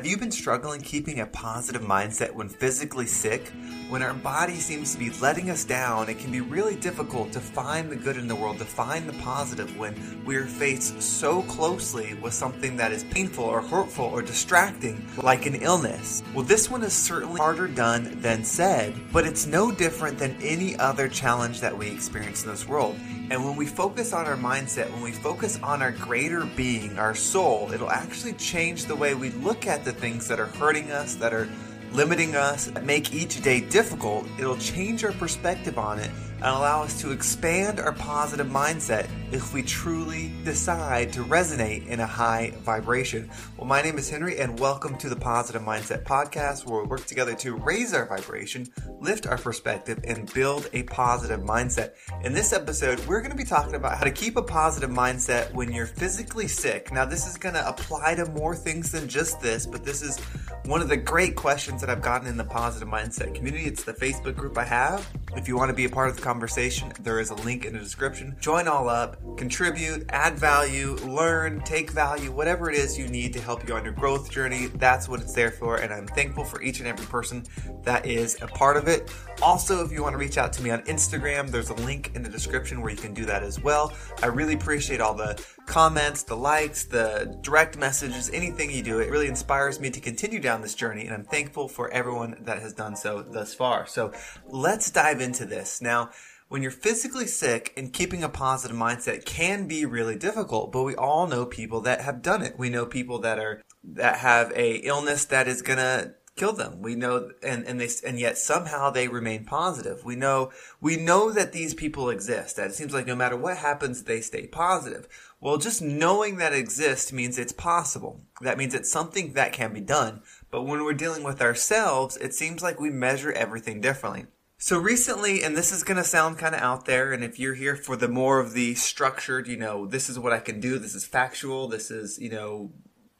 Have you been struggling keeping a positive mindset when physically sick? When our body seems to be letting us down, it can be really difficult to find the good in the world, to find the positive when we're faced so closely with something that is painful or hurtful or distracting, like an illness. Well, this one is certainly harder done than said, but it's no different than any other challenge that we experience in this world. And when we focus on our mindset, when we focus on our greater being, our soul, it'll actually change the way we look at the things that are hurting us, that are limiting us, make each day difficult. It'll change our perspective on it and allow us to expand our positive mindset if we truly decide to resonate in a high vibration. Well, my name is Henry, and welcome to the Positive Mindset Podcast, where we work together to raise our vibration, lift our perspective, and build a positive mindset. In this episode, we're going to be talking about how to keep a positive mindset when you're physically sick. Now, this is going to apply to more things than just this, but this is one of the great questions that I've gotten in the positive mindset community. It's the Facebook group I have. If you want to be a part of the conversation, there is a link in the description. Join all up, contribute, add value, learn, take value, whatever it is you need to help you on your growth journey. That's what it's there for. And I'm thankful for each and every person that is a part of it. Also, if you want to reach out to me on Instagram, there's a link in the description where you can do that as well. I really appreciate all the comments, the likes, the direct messages, anything you do. It really inspires me to continue down this journey. And I'm thankful for everyone that has done so thus far. So let's dive into this. Now, when you're physically sick and keeping a positive mindset can be really difficult, but we all know people that have done it. We know people that are, that have a illness that is gonna kill them. We know, and, and they, and yet somehow they remain positive. We know, we know that these people exist, that it seems like no matter what happens, they stay positive. Well, just knowing that exists means it's possible. That means it's something that can be done. But when we're dealing with ourselves, it seems like we measure everything differently. So recently, and this is going to sound kind of out there, and if you're here for the more of the structured, you know, this is what I can do, this is factual, this is, you know,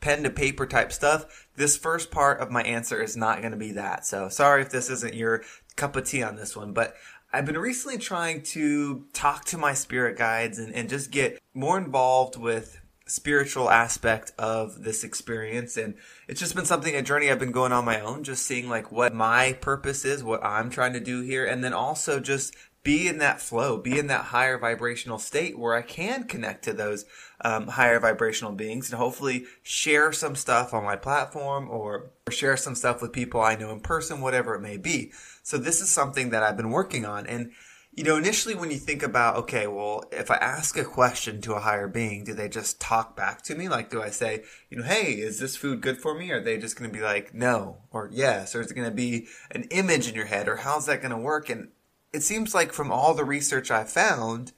pen to paper type stuff, this first part of my answer is not going to be that. So sorry if this isn't your cup of tea on this one, but I've been recently trying to talk to my spirit guides and, and just get more involved with spiritual aspect of this experience. And it's just been something a journey I've been going on my own just seeing like what my purpose is what I'm trying to do here and then also just be in that flow be in that higher vibrational state where I can connect to those um, higher vibrational beings and hopefully share some stuff on my platform or share some stuff with people I know in person whatever it may be. So this is something that I've been working on. And you know, initially when you think about, okay, well, if I ask a question to a higher being, do they just talk back to me? Like, do I say, you know, hey, is this food good for me? Or are they just going to be like, no, or yes? Or is it going to be an image in your head? Or how's that going to work? And it seems like from all the research I've found,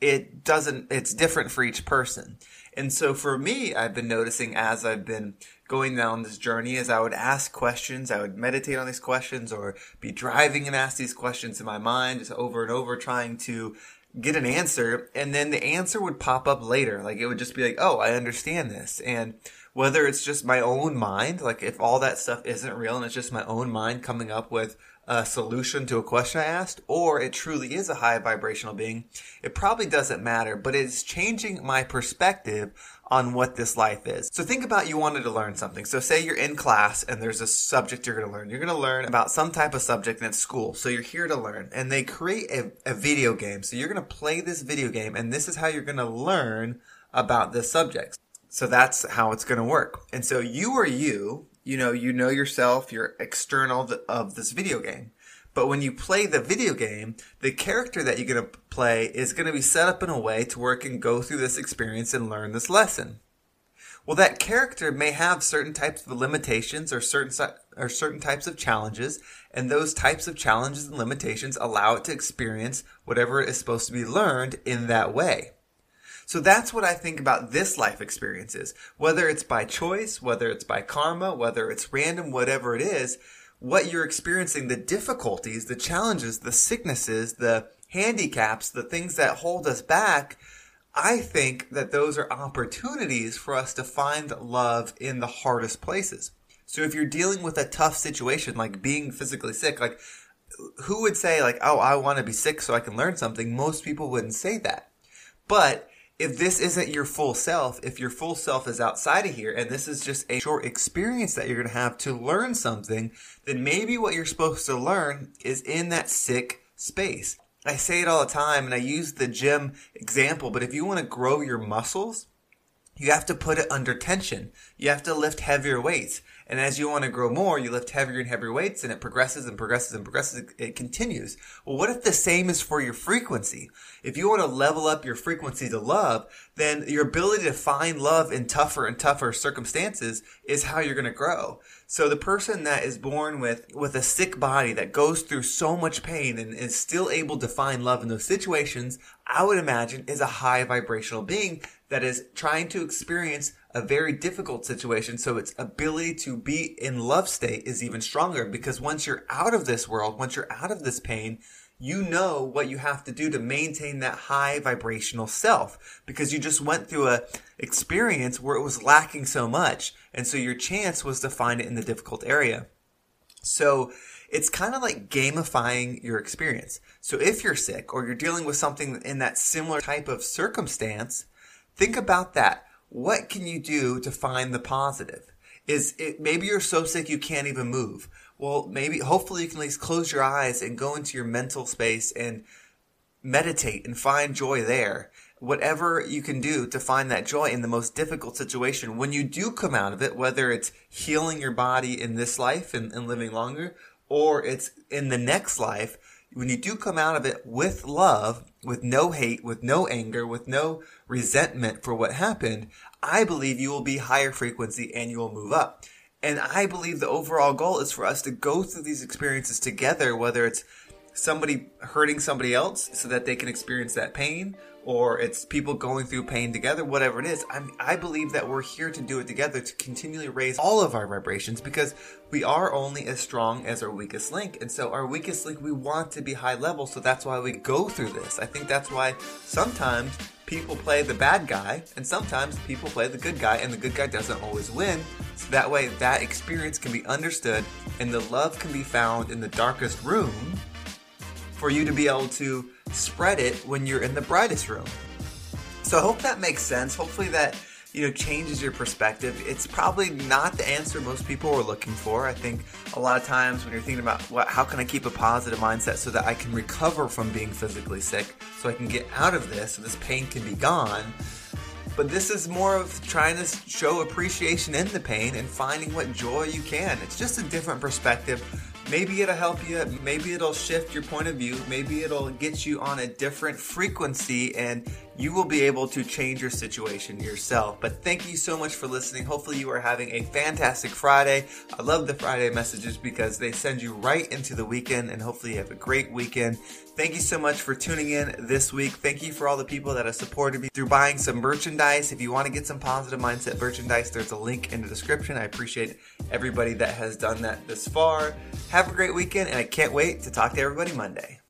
it doesn't, it's different for each person. And so for me, I've been noticing as I've been going down this journey is I would ask questions, I would meditate on these questions or be driving and ask these questions in my mind just over and over trying to get an answer and then the answer would pop up later. Like it would just be like, "Oh, I understand this." And whether it's just my own mind, like if all that stuff isn't real and it's just my own mind coming up with a solution to a question I asked, or it truly is a high vibrational being, it probably doesn't matter, but it's changing my perspective on what this life is. So think about you wanted to learn something. So say you're in class and there's a subject you're going to learn. You're going to learn about some type of subject in school. So you're here to learn and they create a, a video game. So you're going to play this video game and this is how you're going to learn about this subject. So that's how it's going to work. And so you are you, you know, you know yourself, you're external of this video game. But when you play the video game, the character that you're going to play is going to be set up in a way to where it can go through this experience and learn this lesson. Well, that character may have certain types of limitations or certain or certain types of challenges, and those types of challenges and limitations allow it to experience whatever is supposed to be learned in that way. So that's what I think about this life experience is. Whether it's by choice, whether it's by karma, whether it's random, whatever it is, what you're experiencing, the difficulties, the challenges, the sicknesses, the handicaps, the things that hold us back, I think that those are opportunities for us to find love in the hardest places. So if you're dealing with a tough situation, like being physically sick, like who would say like, oh, I want to be sick so I can learn something? Most people wouldn't say that. But if this isn't your full self, if your full self is outside of here and this is just a short experience that you're going to have to learn something, then maybe what you're supposed to learn is in that sick space. I say it all the time and I use the gym example, but if you want to grow your muscles, you have to put it under tension. You have to lift heavier weights. And as you want to grow more, you lift heavier and heavier weights and it progresses and progresses and progresses. It continues. Well, what if the same is for your frequency? If you want to level up your frequency to love, then your ability to find love in tougher and tougher circumstances is how you're going to grow. So the person that is born with, with a sick body that goes through so much pain and is still able to find love in those situations, I would imagine is a high vibrational being that is trying to experience a very difficult situation. So its ability to be in love state is even stronger because once you're out of this world, once you're out of this pain, you know what you have to do to maintain that high vibrational self because you just went through a experience where it was lacking so much. And so your chance was to find it in the difficult area. So it's kind of like gamifying your experience. So if you're sick or you're dealing with something in that similar type of circumstance, Think about that. What can you do to find the positive? Is it maybe you're so sick you can't even move? Well, maybe hopefully you can at least close your eyes and go into your mental space and meditate and find joy there. Whatever you can do to find that joy in the most difficult situation, when you do come out of it, whether it's healing your body in this life and, and living longer, or it's in the next life, when you do come out of it with love, with no hate, with no anger, with no resentment for what happened, I believe you will be higher frequency and you will move up. And I believe the overall goal is for us to go through these experiences together, whether it's somebody hurting somebody else so that they can experience that pain, or it's people going through pain together, whatever it is. I'm, I believe that we're here to do it together to continually raise all of our vibrations because we are only as strong as our weakest link. And so our weakest link, we want to be high level. So that's why we go through this. I think that's why sometimes people play the bad guy and sometimes people play the good guy and the good guy doesn't always win. So that way that experience can be understood and the love can be found in the darkest room for you to be able to spread it when you're in the brightest room. So I hope that makes sense. Hopefully that you know changes your perspective. It's probably not the answer most people are looking for. I think a lot of times when you're thinking about what, how can I keep a positive mindset so that I can recover from being physically sick, so I can get out of this, so this pain can be gone. But this is more of trying to show appreciation in the pain and finding what joy you can. It's just a different perspective maybe it'll help you. Maybe it'll shift your point of view. Maybe it'll get you on a different frequency and you will be able to change your situation yourself. But thank you so much for listening. Hopefully you are having a fantastic friday. I love the friday messages because they send you right into the weekend and hopefully you have a great weekend Thank you so much for tuning in this week. Thank you for all the people that have supported me through buying some merchandise. If you want to get some positive mindset merchandise, there's a link in the description. I appreciate everybody that has done that this far. Have a great weekend, and I can't wait to talk to everybody Monday.